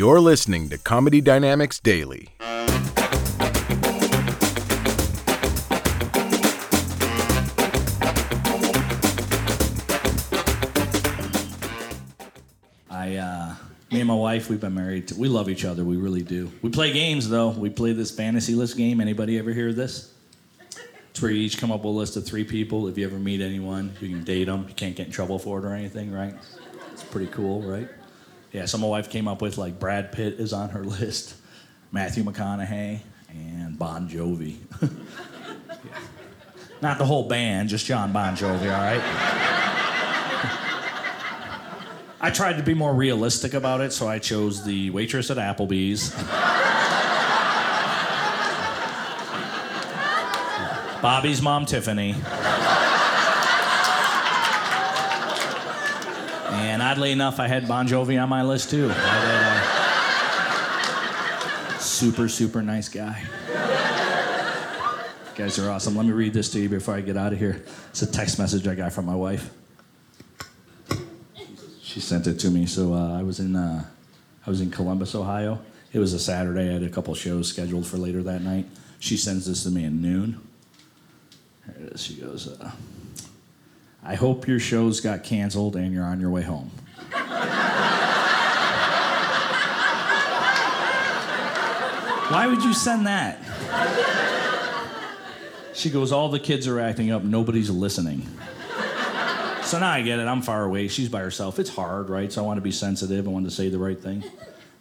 You're listening to Comedy Dynamics Daily. I, uh, me and my wife, we've been married. To, we love each other. We really do. We play games though. We play this fantasy list game. Anybody ever hear of this? It's where you each come up with a list of three people. If you ever meet anyone, you can date them. You can't get in trouble for it or anything, right? It's pretty cool, right? Yeah. So my wife came up with like Brad Pitt is on her list, Matthew McConaughey, and Bon Jovi. Yeah. Not the whole band, just Jon Bon Jovi. All right. I tried to be more realistic about it, so I chose the waitress at Applebee's. Bobby's mom, Tiffany. Oddly enough, I had Bon Jovi on my list too. Had, uh, super, super nice guy. You guys are awesome. Let me read this to you before I get out of here. It's a text message I got from my wife. She sent it to me. So uh, I was in uh, I was in Columbus, Ohio. It was a Saturday. I had a couple shows scheduled for later that night. She sends this to me at noon. Here it is. She goes, uh, "I hope your shows got canceled and you're on your way home." Why would you send that? She goes, All the kids are acting up, nobody's listening. So now I get it. I'm far away. She's by herself. It's hard, right? So I want to be sensitive. I want to say the right thing.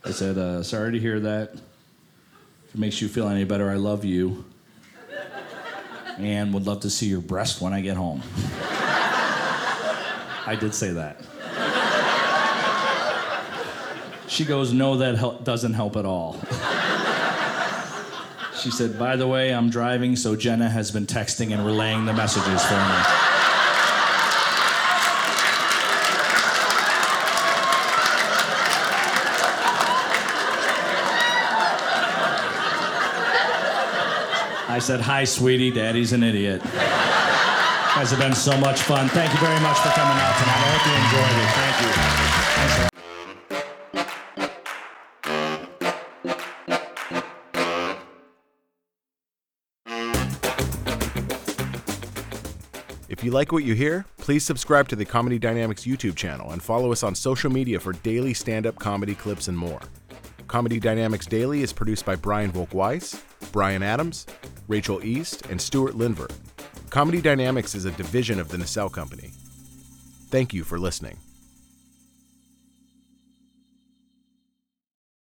I said, uh, Sorry to hear that. If it makes you feel any better, I love you. And would love to see your breast when I get home. I did say that. She goes, No, that hel- doesn't help at all. She said, By the way, I'm driving, so Jenna has been texting and relaying the messages for me. I said, Hi, sweetie, daddy's an idiot. You guys have been so much fun. Thank you very much for coming out tonight. I hope you enjoyed it. Thank you. If you like what you hear, please subscribe to the Comedy Dynamics YouTube channel and follow us on social media for daily stand up comedy clips and more. Comedy Dynamics Daily is produced by Brian Volk-Weiss, Brian Adams, Rachel East, and Stuart Linver. Comedy Dynamics is a division of the Nacelle Company. Thank you for listening.